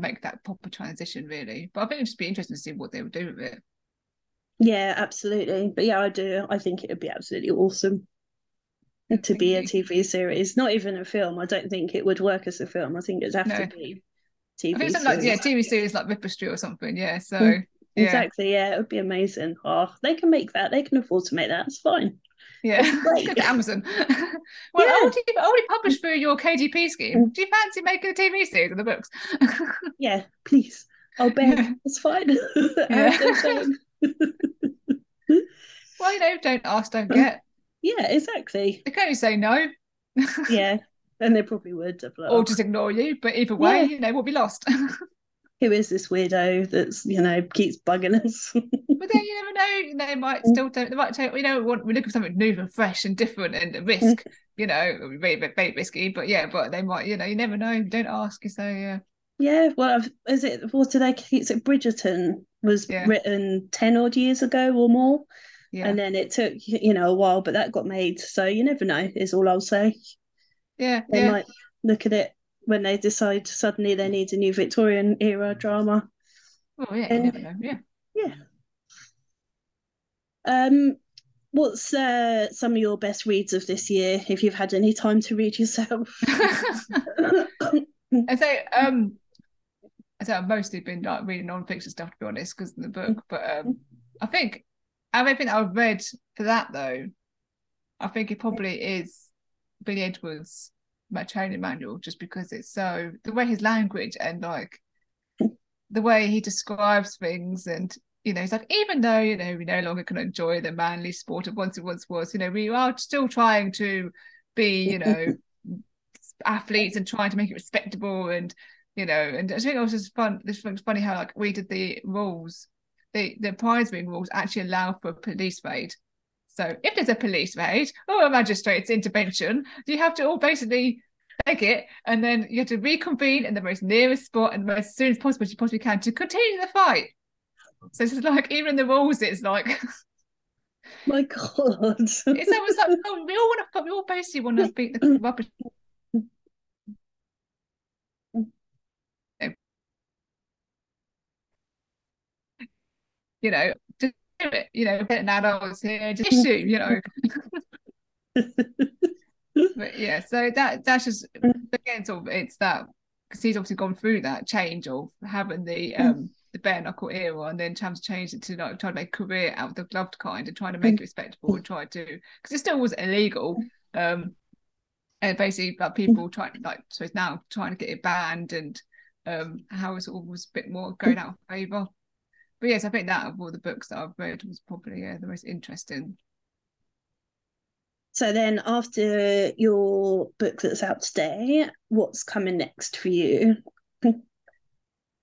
make that proper transition really. But i think it'd just be interesting to see what they would do with it. Yeah absolutely. But yeah i do. I think it would be absolutely awesome to be a tv series. Not even a film. I don't think it would work as a film. I think it'd have no. to be tv I think something like yeah tv series like ripper street or something. Yeah so mm, yeah. exactly. Yeah it would be amazing. Oh they can make that. They can afford to make that. It's fine yeah, Amazon. well, yeah. already, already published through your KDP scheme. Do you fancy making a TV series of the books? yeah, please. I'll bet it's fine. well, you know, don't ask, don't um, get. Yeah, exactly. They can only say no. yeah, and they probably would. Or just ignore you. But either way, yeah. you know, we'll be lost who is this weirdo that's you know keeps bugging us? but then you never know. They might mm. still don't. They might tell you know want we look for something new and fresh and different and risk. Mm. you know, very, very risky, but yeah, but they might. You know, you never know. Don't ask. So yeah. Yeah, well, is it what did they keep it? Bridgerton was yeah. written ten odd years ago or more, yeah. and then it took you know a while, but that got made. So you never know. Is all I'll say. Yeah, they yeah. might look at it when they decide suddenly they need a new Victorian era drama. Oh yeah, and, you never know. Yeah, yeah. Um, what's uh, some of your best reads of this year, if you've had any time to read yourself? I say, um, I say I've mostly been like reading non-fiction stuff to be honest, because in the book. But um, I think everything I've read for that though, I think it probably is Billy Edwards' training manual, just because it's so the way his language and like the way he describes things and you know, he's like, even though, you know, we no longer can enjoy the manly sport of once it once was, you know, we are still trying to be, you know, athletes and trying to make it respectable and, you know, and I think it was just fun. This was funny how like we did the rules, the the prize ring rules actually allow for a police raid. So if there's a police raid or a magistrate's intervention, you have to all basically take it and then you have to reconvene in the most nearest spot and as soon as possible as you possibly can to continue the fight. So it's like even in the rules, it's like my god. it's almost like oh, we all want to we all basically want to beat the rubbish. You know, it. You know, get an adults here, just issue. You know. but yeah, so that that's just again sort of it's that because he's obviously gone through that change of having the um the bare knuckle era and then trying to change it to like trying to make a career out of the gloved kind and trying to make it respectable and try to because it still was illegal um and basically like people trying like so it's now trying to get it banned and um how it sort of was a bit more going out of favor but yes i think that of all the books that i've read was probably yeah, the most interesting so then after your book that's out today what's coming next for you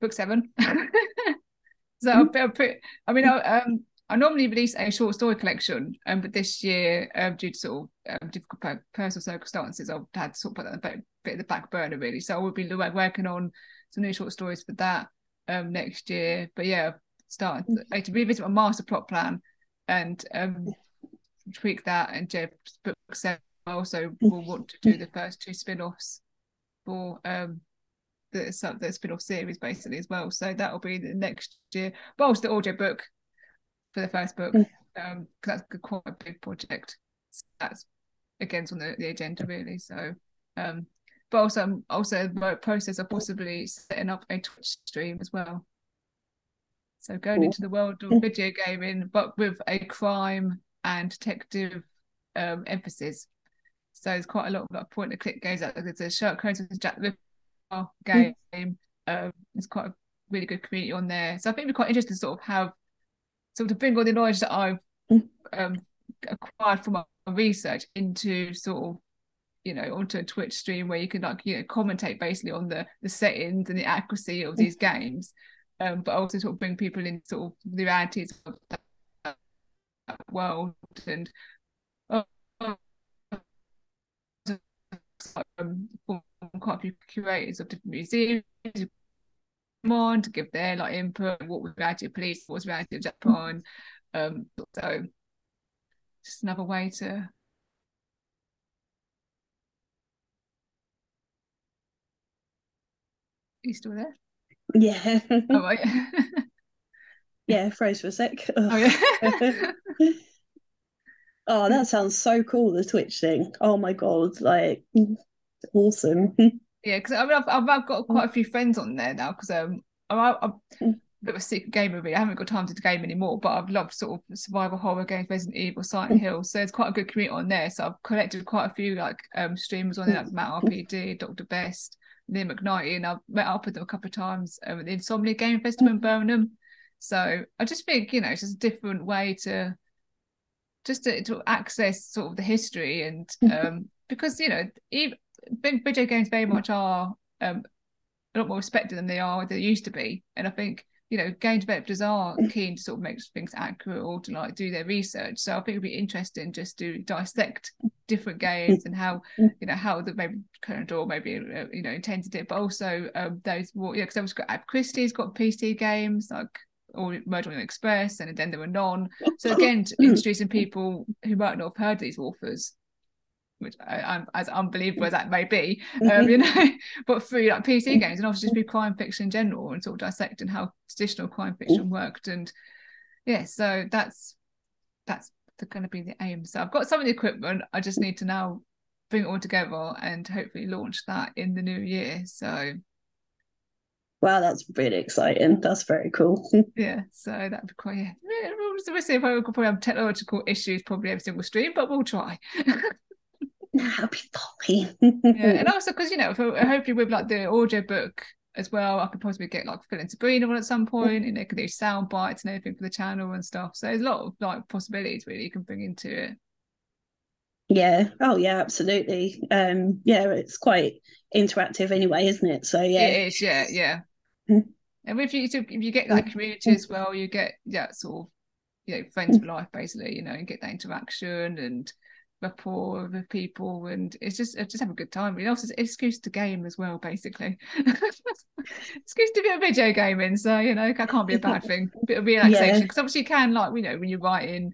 book seven. so mm-hmm. I'll, put, I mean, I, um, I normally release a short story collection, um, but this year, um, due to sort of um, difficult personal circumstances, I've had to sort of put that a bit, bit of the back burner really. So I will be working on some new short stories for that um next year. But yeah, start mm-hmm. to revisit my master plot plan and um tweak that and Jeff book seven. I also will want to do the first two spin-offs for um the the spin-off series basically as well. So that'll be the next year. But also the audio book for the first book. Mm. Um, because that's quite a big project. So that's again on the, the agenda really. So um but also also the process of possibly setting up a Twitch stream as well. So going into the world of video gaming, but with a crime and detective um, emphasis. So there's quite a lot of like point and click games out there. There's a Sherlock Holmes and Jack the game. Um, it's quite a really good community on there. So I think it'd be quite interesting to sort of have sort of bring all the knowledge that I've um, acquired from my research into sort of you know onto a Twitch stream where you can like you know commentate basically on the the settings and the accuracy of these games, um, but also sort of bring people in sort of the realities of that world and. Uh, um, quite a few curators of different museums come on to give their like input what was reality of police what was reality of japan um so just another way to Are you still there yeah oh, right. yeah froze for a sec oh yeah oh that sounds so cool the twitch thing oh my god like awesome. yeah, because I mean, I've, I've, I've, got quite a few friends on there now because um, I, I'm a bit of a secret gamer. Really, I haven't got time to game anymore, but I've loved sort of survival horror games, Resident Evil, Silent Hill. So it's quite a good community on there. So I've collected quite a few like um streamers on there, like Matt RPD, Dr. Best, Liam McKnighty, and I've met up with them a couple of times um, at the Insomnia Game Festival in Birmingham. So I just think you know it's just a different way to just to, to access sort of the history and um because you know even video games very much are um, a lot more respected than they are they used to be, and I think you know game developers are keen to sort of make things accurate or to like do their research. So I think it'd be interesting just to dissect different games and how you know how the maybe current or maybe uh, you know intended it, but also um, those more yeah because I was got Christie's got PC games like or Murder on the Express and then there were none. So again, introducing people who might not have heard these authors, which I, as unbelievable as that may be, um, you know, but through like PC games and also just through crime fiction in general and sort of dissecting how traditional crime fiction worked. And yeah, so that's that's going to be the aim. So I've got some of the equipment. I just need to now bring it all together and hopefully launch that in the new year. So Wow, that's really exciting. That's very cool. yeah, so that'd be quite yeah. We'll see if we could probably have technological issues probably every single stream, but we'll try. That'll be fine. yeah, and also because you know, hopefully with like the audio book as well, I could possibly get like Phil and Sabrina on at some point, and they could do sound bites and everything for the channel and stuff. So there's a lot of like possibilities really you can bring into it. Yeah. Oh, yeah. Absolutely. Um. Yeah. It's quite interactive anyway, isn't it? So yeah. It is. Yeah. Yeah. Mm-hmm. And if you if you get that community as well, you get yeah sort of you know friends for life basically. You know, and get that interaction and rapport with people, and it's just just have a good time. And also, it's excuse to game as well, basically. excuse to be a video gaming, so you know that can't be a bad thing. Bit of relaxation because yeah. obviously you can like you know when you're writing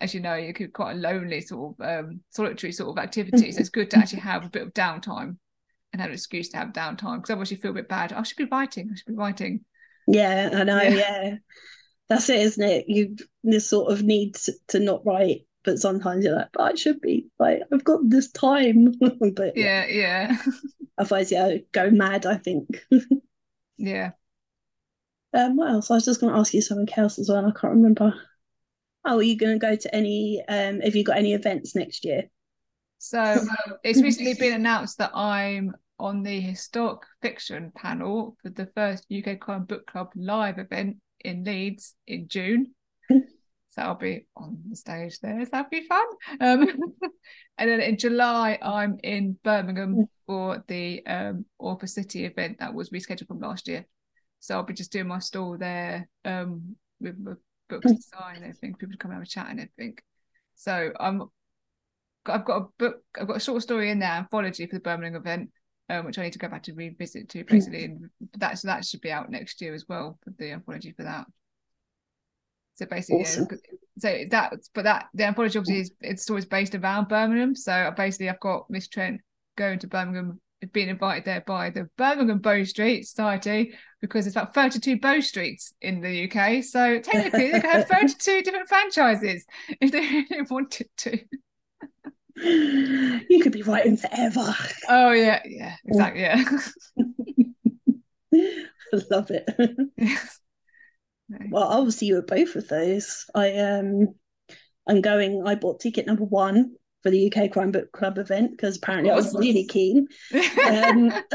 as you know, you could quite a lonely sort of um, solitary sort of activity. So it's good to actually have a bit of downtime and have an excuse to have downtime because otherwise you feel a bit bad. I should be writing. I should be writing. Yeah, I know. Yeah. yeah. That's it, isn't it? You this sort of need to, to not write, but sometimes you're like, but I should be like, I've got this time. but yeah, yeah. Otherwise, yeah, go mad. I think. yeah. Um, what else? I was just going to ask you something else as well. I can't remember. Oh, are you going to go to any? Um, have you got any events next year? So it's recently been announced that I'm on the historic fiction panel for the first UK Crime Book Club live event in Leeds in June. So I'll be on the stage there. So that'll be fun. Um, and then in July, I'm in Birmingham for the um, Author City event that was rescheduled from last year. So I'll be just doing my stall there um, with, with books to sign and everything. People to come and have a chat and everything. So I'm I've got a book, I've got a short story in there, anthology for the Birmingham event, um, which I need to go back to revisit to basically, and that's that should be out next year as well for the anthology for that. So basically, awesome. yeah, so that, but that the anthology obviously is it's always based around Birmingham. So basically, I've got Miss Trent going to Birmingham, being invited there by the Birmingham Bow Street Society because there's about 32 bow streets in the UK. So technically, they could have 32 different franchises if they really wanted to you could be writing forever. Oh yeah, yeah, exactly. Yeah. I love it. Yes. Well, I'll see you at both of those. I um I'm going I bought ticket number one for the UK Crime Book Club event because apparently I was really keen. Um,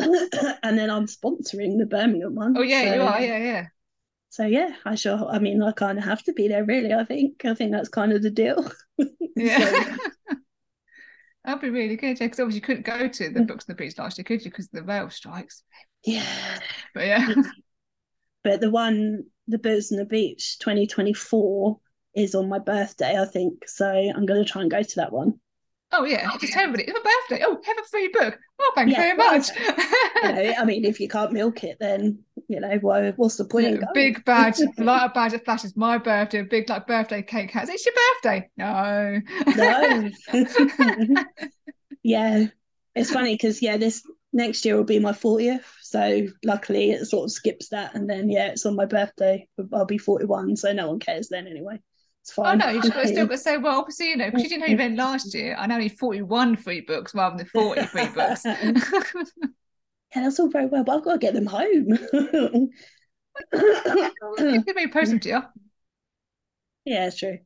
and then I'm sponsoring the Birmingham one. Oh yeah, so, you are, yeah, yeah. So yeah, I sure I mean I kind of have to be there really, I think. I think that's kind of the deal. Yeah. so, That'd be really good, yeah. Because obviously you couldn't go to the mm. books on the beach last year, could you? Because the rail strikes. Yeah. But yeah. But the one, the books on the beach 2024 is on my birthday, I think. So I'm going to try and go to that one. Oh yeah, just tell everybody it's my birthday. Oh, have a free book. Oh, thank yeah, you very much. you know, I mean, if you can't milk it, then you know, why, what's the point? Yeah, big badge, light a badge that flashes my birthday, a big like birthday cake has. It's your birthday. No. No. yeah, it's funny because yeah, this next year will be my 40th. So luckily, it sort of skips that, and then yeah, it's on my birthday. I'll be 41, so no one cares then anyway. It's fine. Oh no, you just got still got to say, well, obviously, you know, because you didn't know you read last year, I now need 41 free books rather than 40 free books. yeah, that's all very well, but I've got to get them home. you can maybe post them to you. Yeah, it's true.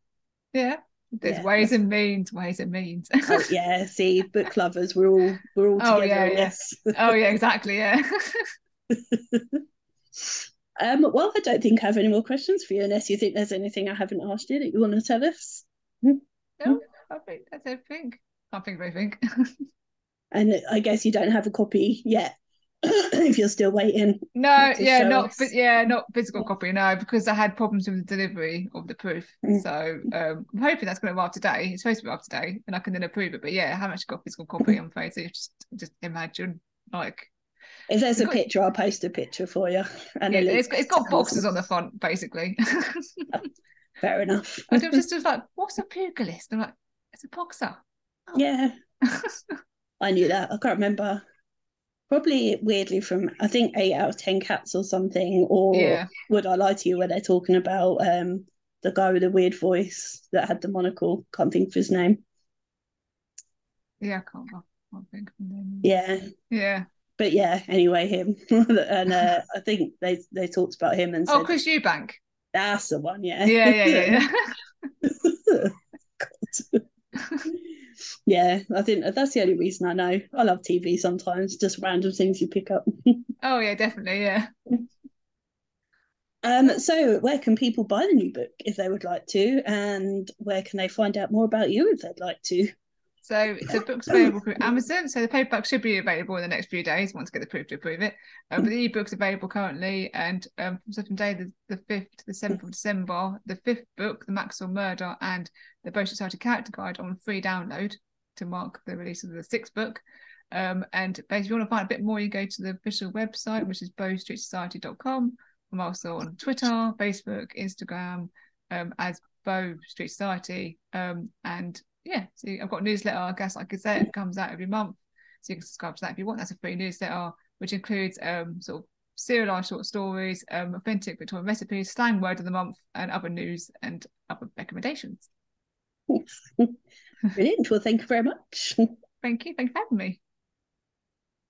Yeah. There's yeah. ways and means, ways and means. oh, yeah, see, book lovers, we're all we're all together. Oh yeah, yeah. oh yeah, exactly, yeah. Um, well, I don't think I have any more questions for you, unless you think there's anything I haven't asked you that you want to tell us. No, I think that's everything. I think think. and I guess you don't have a copy yet. if you're still waiting. No, yeah, not us. yeah, not physical copy. No, because I had problems with the delivery of the proof. Mm. So um, I'm hoping that's going to arrive today. It's supposed to be arrive today, and I can then approve it. But yeah, how much got physical copy. I'm afraid. So just just imagine like If there's a got, picture, I'll post a picture for you. And yeah, it's, it's got boxes on the front, basically. Fair enough. I was just was like, what's a pugilist? I'm like, it's a boxer. Oh. Yeah. I knew that. I can't remember. Probably weirdly from I think eight out of ten cats or something, or yeah. would I lie to you where they're talking about um the guy with the weird voice that had the monocle. Can't think of his name. Yeah, I can't, can't think of his name. Yeah. Yeah. But yeah, anyway, him and uh, I think they they talked about him and oh, said, Chris Eubank. That's the one, yeah. Yeah, yeah, yeah. yeah. yeah, I think that's the only reason I know. I love TV sometimes, just random things you pick up. oh yeah, definitely, yeah. Um, so where can people buy the new book if they would like to, and where can they find out more about you if they'd like to? So the book's available through Amazon. So the paperback should be available in the next few days once I get the proof to approve it. Um, but the ebook's available currently, and um, from day the, the 5th to the 7th of December, the fifth book, The Maxwell Murder, and the Bow Society Character Guide on free download to mark the release of the sixth book. Um, and basically, if you want to find a bit more, you go to the official website, which is bowstreetsociety.com. I'm also on Twitter, Facebook, Instagram um, as Bow Street Society. Um, and yeah, so I've got a newsletter, I guess I could say it comes out every month. So you can subscribe to that if you want. That's a free newsletter, which includes um, sort of serialized short stories, um, authentic Victorian recipes, slang word of the month, and other news and other recommendations. Brilliant. Well, thank you very much. Thank you. Thank you for having me.